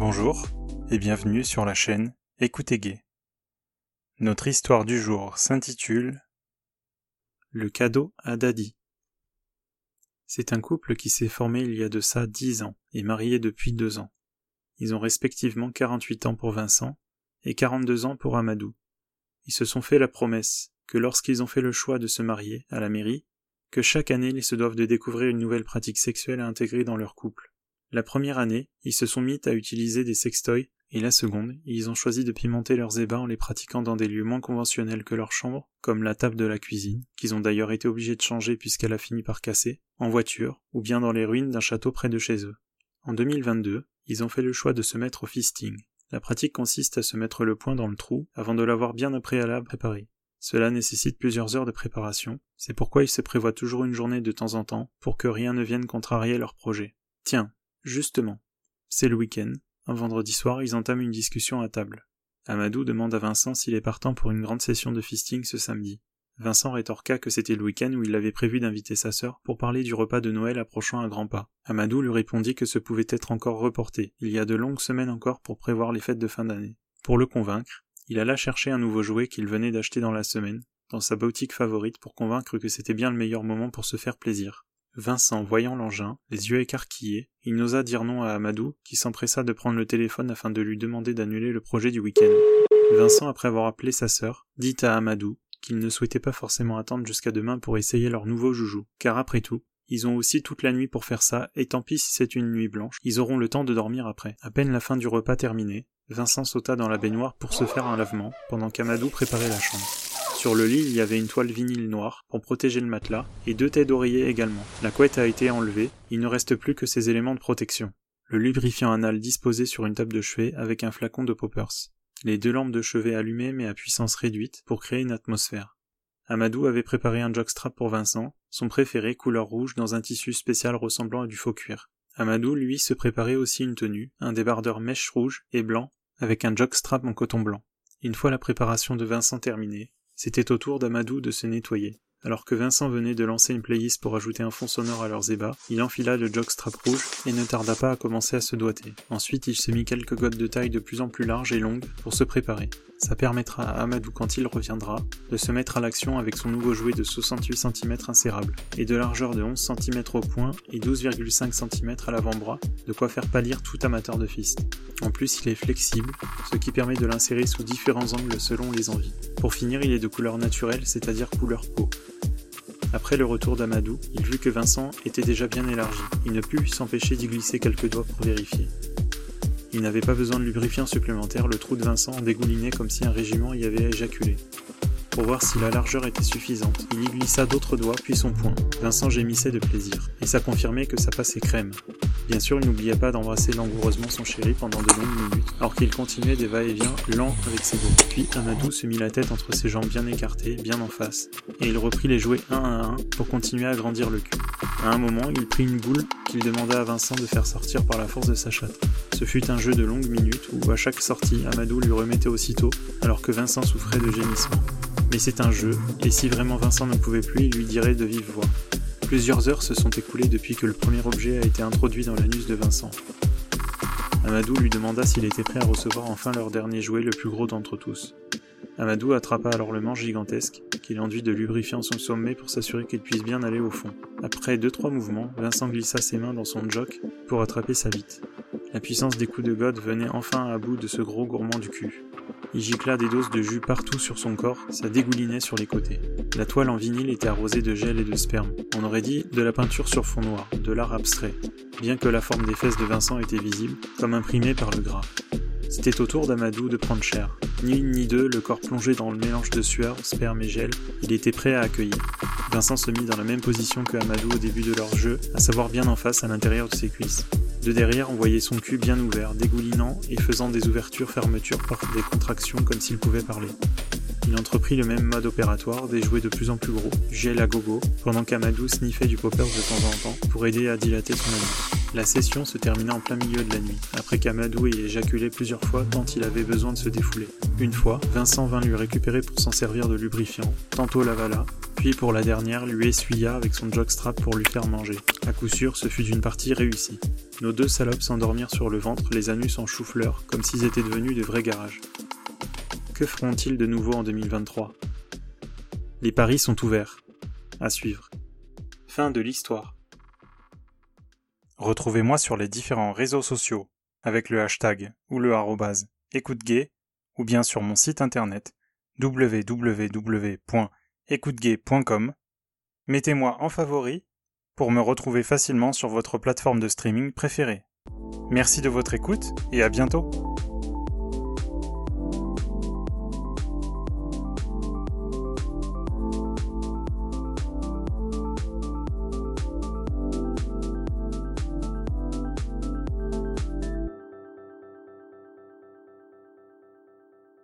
Bonjour et bienvenue sur la chaîne Écoutez Gay. Notre histoire du jour s'intitule Le cadeau à Daddy. C'est un couple qui s'est formé il y a de ça dix ans et marié depuis deux ans. Ils ont respectivement 48 ans pour Vincent et 42 ans pour Amadou. Ils se sont fait la promesse que lorsqu'ils ont fait le choix de se marier à la mairie, que chaque année ils se doivent de découvrir une nouvelle pratique sexuelle à intégrer dans leur couple. La première année, ils se sont mis à utiliser des sextoys, et la seconde, ils ont choisi de pimenter leurs ébats en les pratiquant dans des lieux moins conventionnels que leur chambre, comme la table de la cuisine, qu'ils ont d'ailleurs été obligés de changer puisqu'elle a fini par casser, en voiture, ou bien dans les ruines d'un château près de chez eux. En 2022, ils ont fait le choix de se mettre au fisting. La pratique consiste à se mettre le poing dans le trou avant de l'avoir bien à préalable préparé. Cela nécessite plusieurs heures de préparation, c'est pourquoi ils se prévoient toujours une journée de temps en temps pour que rien ne vienne contrarier leur projet. Tiens, Justement, c'est le week-end. Un vendredi soir, ils entament une discussion à table. Amadou demande à Vincent s'il est partant pour une grande session de fisting ce samedi. Vincent rétorqua que c'était le week-end où il avait prévu d'inviter sa sœur pour parler du repas de Noël approchant à grands pas. Amadou lui répondit que ce pouvait être encore reporté. Il y a de longues semaines encore pour prévoir les fêtes de fin d'année. Pour le convaincre, il alla chercher un nouveau jouet qu'il venait d'acheter dans la semaine, dans sa boutique favorite pour convaincre que c'était bien le meilleur moment pour se faire plaisir. Vincent voyant l'engin, les yeux écarquillés, il n'osa dire non à Amadou, qui s'empressa de prendre le téléphone afin de lui demander d'annuler le projet du week-end. Vincent, après avoir appelé sa sœur, dit à Amadou qu'il ne souhaitait pas forcément attendre jusqu'à demain pour essayer leur nouveau joujou, car après tout, ils ont aussi toute la nuit pour faire ça, et tant pis si c'est une nuit blanche, ils auront le temps de dormir après. À peine la fin du repas terminée, Vincent sauta dans la baignoire pour se faire un lavement, pendant qu'Amadou préparait la chambre. Sur le lit, il y avait une toile vinyle noire pour protéger le matelas, et deux têtes d'oreiller également. La couette a été enlevée, il ne reste plus que ces éléments de protection. Le lubrifiant anal disposé sur une table de chevet avec un flacon de poppers. Les deux lampes de chevet allumées mais à puissance réduite pour créer une atmosphère. Amadou avait préparé un jockstrap pour Vincent, son préféré couleur rouge dans un tissu spécial ressemblant à du faux cuir. Amadou, lui, se préparait aussi une tenue, un débardeur mèche rouge et blanc, avec un jockstrap en coton blanc. Une fois la préparation de Vincent terminée, c'était au tour d'Amadou de se nettoyer. Alors que Vincent venait de lancer une playlist pour ajouter un fond sonore à leurs ébats, il enfila le jockstrap rouge et ne tarda pas à commencer à se doiter. Ensuite, il se mit quelques gottes de taille de plus en plus larges et longues pour se préparer. Ça permettra à Amadou, quand il reviendra, de se mettre à l'action avec son nouveau jouet de 68 cm insérable, et de largeur de 11 cm au point et 12,5 cm à l'avant-bras, de quoi faire pâlir tout amateur de fist. En plus, il est flexible, ce qui permet de l'insérer sous différents angles selon les envies. Pour finir, il est de couleur naturelle, c'est-à-dire couleur peau. Après le retour d'Amadou, il vit que Vincent était déjà bien élargi. Il ne put s'empêcher d'y glisser quelques doigts pour vérifier. Il n'avait pas besoin de lubrifiant supplémentaire, le trou de Vincent dégoulinait comme si un régiment y avait éjaculé. Pour voir si la largeur était suffisante, il y glissa d'autres doigts puis son poing. Vincent gémissait de plaisir, et ça confirmait que ça passait crème. Bien sûr, il n'oublia pas d'embrasser langoureusement son chéri pendant de longues minutes, alors qu'il continuait des va-et-vient lents avec ses doigts. Puis Amadou se mit la tête entre ses jambes bien écartées, bien en face, et il reprit les jouets un à un pour continuer à grandir le cul. À un moment, il prit une boule qu'il demanda à Vincent de faire sortir par la force de sa chatte. Ce fut un jeu de longues minutes où à chaque sortie, Amadou lui remettait aussitôt, alors que Vincent souffrait de gémissements. Mais c'est un jeu, et si vraiment Vincent ne pouvait plus, il lui dirait de vive voix. Plusieurs heures se sont écoulées depuis que le premier objet a été introduit dans l'anus de Vincent. Amadou lui demanda s'il était prêt à recevoir enfin leur dernier jouet le plus gros d'entre tous. Amadou attrapa alors le manche gigantesque, qu'il enduit de lubrifiant son sommet pour s'assurer qu'il puisse bien aller au fond. Après deux trois mouvements, Vincent glissa ses mains dans son jock pour attraper sa bite. La puissance des coups de god venait enfin à bout de ce gros gourmand du cul. Il gicla des doses de jus partout sur son corps, ça dégoulinait sur les côtés. La toile en vinyle était arrosée de gel et de sperme. On aurait dit de la peinture sur fond noir, de l'art abstrait, bien que la forme des fesses de Vincent était visible, comme imprimée par le gras. C'était au tour d'Amadou de prendre cher. Ni une ni deux, le corps plongé dans le mélange de sueur, sperme et gel, il était prêt à accueillir. Vincent se mit dans la même position que Amadou au début de leur jeu, à savoir bien en face à l'intérieur de ses cuisses. De derrière, on voyait son cul bien ouvert, dégoulinant et faisant des ouvertures-fermetures des contractions comme s'il pouvait parler. Il entreprit le même mode opératoire, des jouets de plus en plus gros, gel à gogo, pendant qu'Amadou sniffait du poppers de temps en temps pour aider à dilater son anus. La session se termina en plein milieu de la nuit, après qu'Amadou ait éjaculé plusieurs fois tant il avait besoin de se défouler. Une fois, Vincent vint lui récupérer pour s'en servir de lubrifiant, tantôt l'avala, puis pour la dernière lui essuya avec son jockstrap pour lui faire manger. À coup sûr, ce fut une partie réussie. Nos deux salopes s'endormirent sur le ventre, les anus en chou-fleur, comme s'ils étaient devenus de vrais garages. Que feront-ils de nouveau en 2023 Les paris sont ouverts. À suivre. Fin de l'histoire. Retrouvez-moi sur les différents réseaux sociaux avec le hashtag ou le arrobase écoute ou bien sur mon site internet www.écoutegay.com. Mettez-moi en favori pour me retrouver facilement sur votre plateforme de streaming préférée. Merci de votre écoute et à bientôt